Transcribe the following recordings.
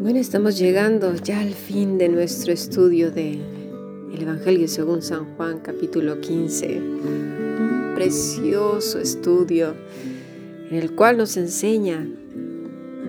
Bueno, estamos llegando ya al fin de nuestro estudio del Evangelio según San Juan, capítulo 15. Un precioso estudio en el cual nos enseña,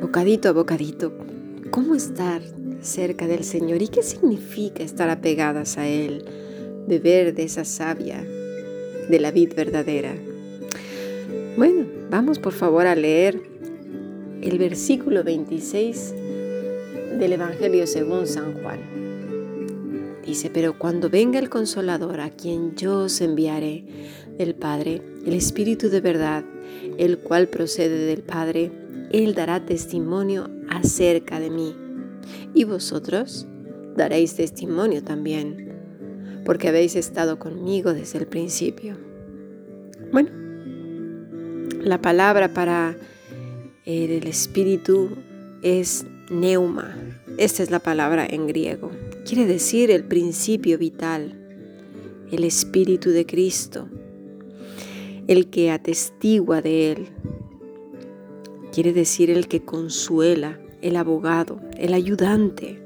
bocadito a bocadito, cómo estar cerca del Señor y qué significa estar apegadas a Él, beber de esa savia de la vid verdadera. Vamos por favor a leer el versículo 26 del Evangelio según San Juan. Dice, pero cuando venga el consolador a quien yo os enviaré del Padre, el Espíritu de verdad, el cual procede del Padre, Él dará testimonio acerca de mí. Y vosotros daréis testimonio también, porque habéis estado conmigo desde el principio. Bueno, la palabra para el Espíritu es neuma. Esta es la palabra en griego. Quiere decir el principio vital, el Espíritu de Cristo, el que atestigua de Él. Quiere decir el que consuela, el abogado, el ayudante.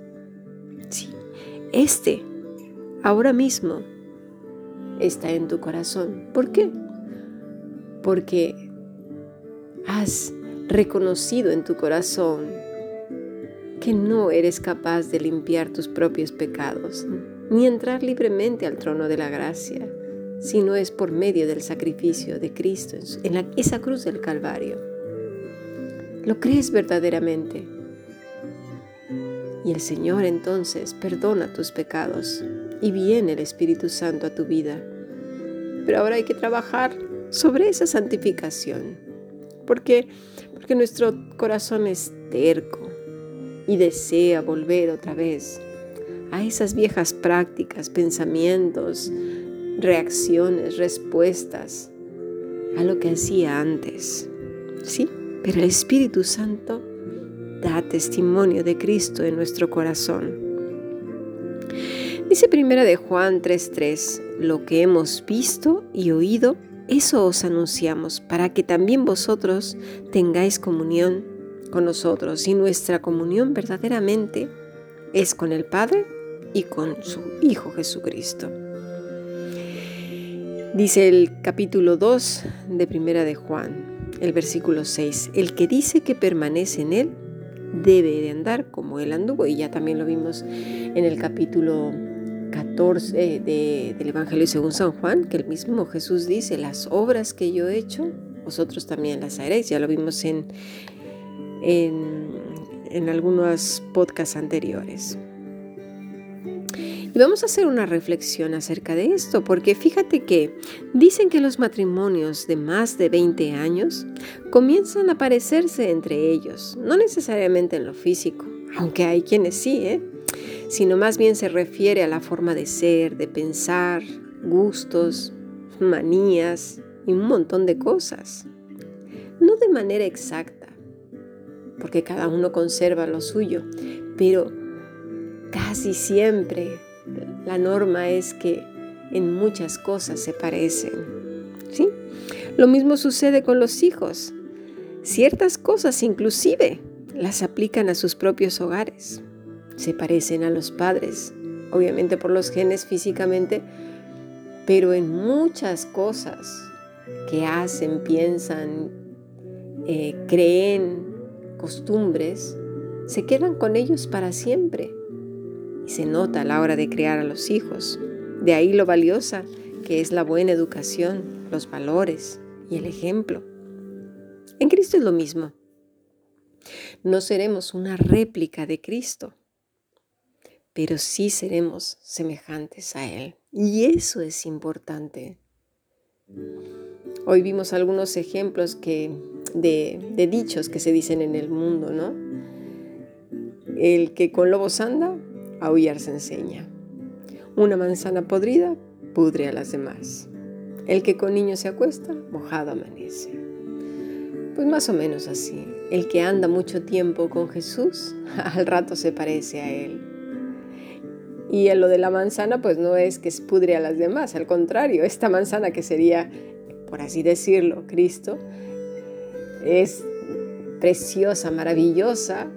Sí, este ahora mismo está en tu corazón. ¿Por qué? Porque has reconocido en tu corazón que no eres capaz de limpiar tus propios pecados, ni entrar libremente al trono de la gracia, si no es por medio del sacrificio de Cristo en esa cruz del Calvario. ¿Lo crees verdaderamente? Y el Señor entonces perdona tus pecados y viene el Espíritu Santo a tu vida. Pero ahora hay que trabajar sobre esa santificación. ¿Por qué? Porque nuestro corazón es terco, y desea volver otra vez a esas viejas prácticas, pensamientos, reacciones, respuestas a lo que hacía antes. Sí, pero el Espíritu Santo da testimonio de Cristo en nuestro corazón. Dice primera de Juan 3:3, lo que hemos visto y oído, eso os anunciamos, para que también vosotros tengáis comunión con nosotros. Y nuestra comunión verdaderamente es con el Padre y con su Hijo Jesucristo. Dice el capítulo 2 de Primera de Juan, el versículo 6, el que dice que permanece en Él debe de andar como Él anduvo, y ya también lo vimos en el capítulo 14 del Evangelio según San Juan, que el mismo Jesús dice, las obras que yo he hecho, vosotros también las haréis, ya lo vimos en, en, algunos podcasts anteriores. Y vamos a hacer una reflexión acerca de esto, porque fíjate que dicen que los matrimonios de más de 20 años comienzan a parecerse entre ellos, no necesariamente en lo físico, aunque hay quienes sí, ¿eh? Sino más bien se refiere a la forma de ser, de pensar, gustos, manías y un montón de cosas. No de manera exacta porque cada uno conserva lo suyo, pero casi siempre la norma es que en muchas cosas se parecen. ¿sí? Lo mismo sucede con los hijos. Ciertas cosas inclusive las aplican a sus propios hogares. Se parecen a los padres, obviamente por los genes físicamente, pero en muchas cosas que hacen, piensan, eh, creen, costumbres se quedan con ellos para siempre. Y se nota a la hora de criar a los hijos. De ahí lo valiosa que es la buena educación, los valores y el ejemplo. En Cristo es lo mismo. No seremos una réplica de Cristo, pero sí seremos semejantes a Él. Y eso es importante. Hoy vimos algunos ejemplos que de, dichos que se dicen en el mundo, ¿no? El que con lobos anda, aullar se enseña. Una manzana podrida pudre a las demás. El que con niños se acuesta, mojado amanece. Pues más o menos así. El que anda mucho tiempo con Jesús, al rato se parece a Él. Y en lo de la manzana, pues no es que pudre a las demás, al contrario, esta manzana que sería por así decirlo, Cristo, es preciosa, maravillosa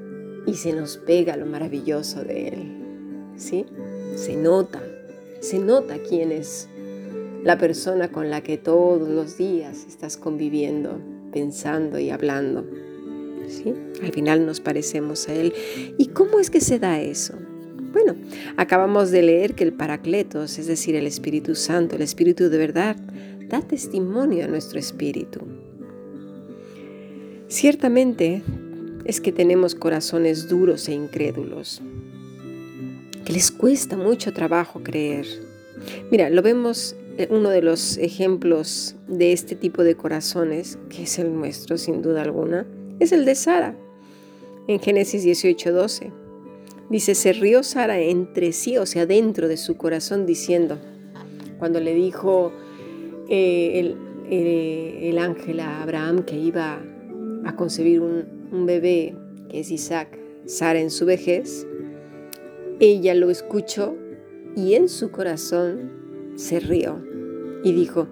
y se nos pega lo maravilloso de Él. ¿Sí? Se nota, se nota quién es la persona con la que todos los días estás conviviendo, pensando y hablando. ¿Sí? Al final nos parecemos a Él. ¿Y cómo es que se da eso? Bueno, acabamos de leer que el Paracletos, es decir, el Espíritu Santo, el Espíritu de verdad, da testimonio a nuestro espíritu. Ciertamente es que tenemos corazones duros e incrédulos, que les cuesta mucho trabajo creer. Mira, lo vemos uno de los ejemplos de este tipo de corazones, que es el nuestro sin duda alguna, es el de Sara. En Génesis 18:12 dice, se rió Sara entre sí, o sea, dentro de su corazón, diciendo, cuando le dijo eh, el, eh, el, ángel a Abraham que iba a concebir un, un bebé, que es Isaac, Sara en su vejez, ella lo escuchó y en su corazón se rió y dijo,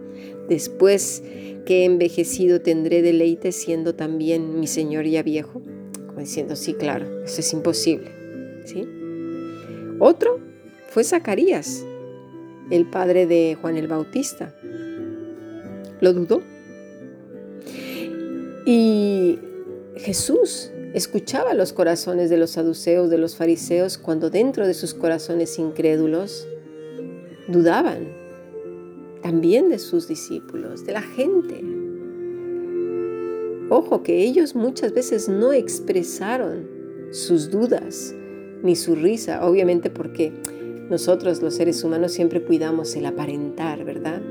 después que he envejecido tendré deleite siendo también mi Señor ya viejo. Como diciendo, sí, claro, eso es imposible. ¿Sí? Otro fue Zacarías, el padre de Juan el Bautista. Lo dudó. Y Jesús escuchaba los corazones de los saduceos, de los fariseos, cuando dentro de sus corazones incrédulos dudaban también de sus discípulos, de la gente. Ojo que ellos muchas veces no expresaron sus dudas ni su risa, obviamente porque nosotros los seres humanos siempre cuidamos el aparentar, ¿verdad?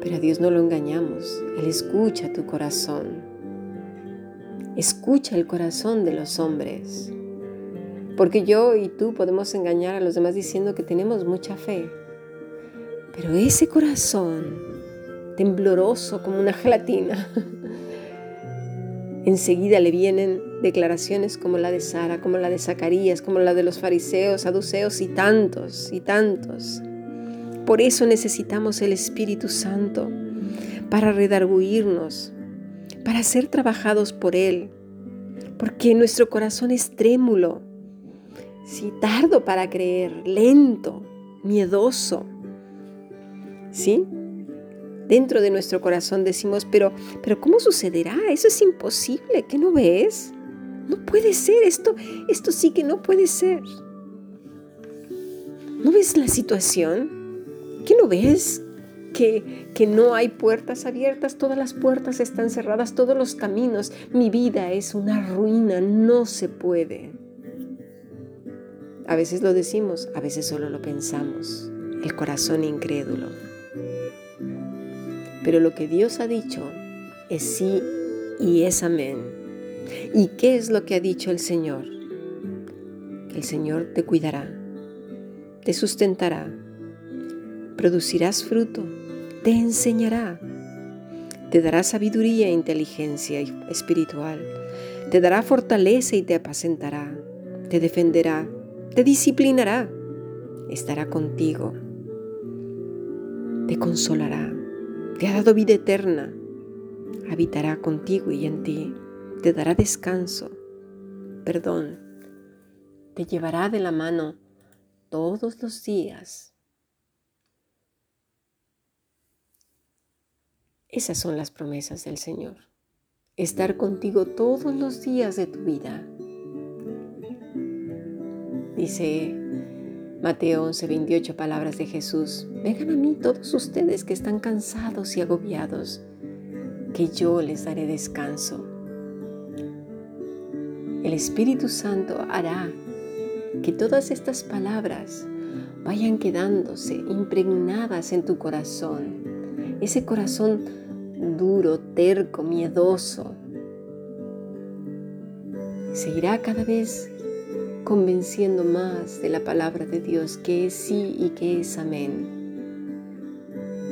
Pero a Dios no lo engañamos, Él escucha tu corazón, escucha el corazón de los hombres, porque yo y tú podemos engañar a los demás diciendo que tenemos mucha fe, pero ese corazón, tembloroso como una gelatina, enseguida le vienen declaraciones como la de Sara, como la de Zacarías, como la de los fariseos, saduceos y tantos y tantos. Por eso necesitamos el Espíritu Santo para redarguirnos, para ser trabajados por Él, porque nuestro corazón es trémulo, si tardo para creer, lento, miedoso. ¿sí? Dentro de nuestro corazón decimos, pero, pero ¿cómo sucederá? Eso es imposible, ¿qué no ves? No puede ser, esto, esto sí que no puede ser. ¿No ves la situación? ¿Qué no ves? Que, que, no hay puertas abiertas, todas las puertas están cerradas, todos los caminos. Mi vida es una ruina, no se puede. A veces lo decimos, a veces solo lo pensamos. El corazón incrédulo. Pero lo que Dios ha dicho es sí y es amén. ¿Y qué es lo que ha dicho el Señor? Que el Señor te cuidará, te sustentará, producirás fruto, te enseñará, te dará sabiduría e inteligencia espiritual, te dará fortaleza y te apacentará, te defenderá, te disciplinará, estará contigo, te consolará te ha dado vida eterna, habitará contigo y en ti, te dará descanso, perdón, te llevará de la mano todos los días. Esas son las promesas del Señor, estar contigo todos los días de tu vida. Dice Mateo 11, 28, palabras de Jesús. Vengan a mí todos ustedes que están cansados y agobiados, que yo les daré descanso. El Espíritu Santo hará que todas estas palabras vayan quedándose impregnadas en tu corazón. Ese corazón duro, terco, miedoso. Seguirá cada vez convenciendo más de la palabra de Dios, que es sí y que es amén.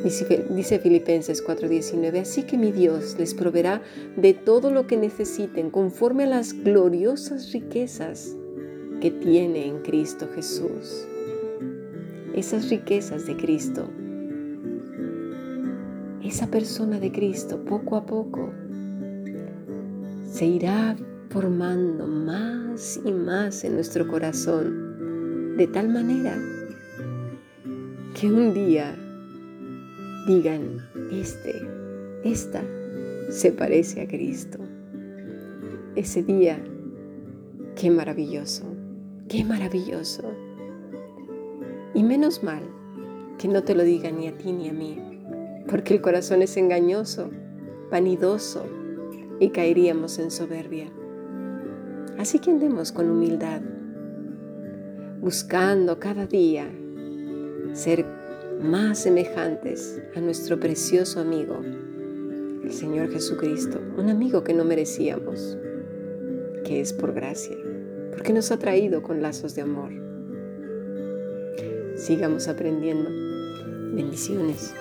Dice, Filipenses 4:19, así que mi Dios les proveerá de todo lo que necesiten conforme a las gloriosas riquezas que tiene en Cristo Jesús. Esas riquezas de Cristo, esa persona de Cristo poco a poco se irá formando más y más en nuestro corazón, de tal manera que un día digan, este, esta se parece a Cristo. Ese día, qué maravilloso, qué maravilloso. Y menos mal que no te lo digan ni a ti ni a mí, porque el corazón es engañoso, vanidoso, y caeríamos en soberbia. Así que andemos con humildad, buscando cada día ser más semejantes a nuestro precioso amigo, el Señor Jesucristo, un amigo que no merecíamos, que es por gracia, porque nos ha traído con lazos de amor. Sigamos aprendiendo. Bendiciones.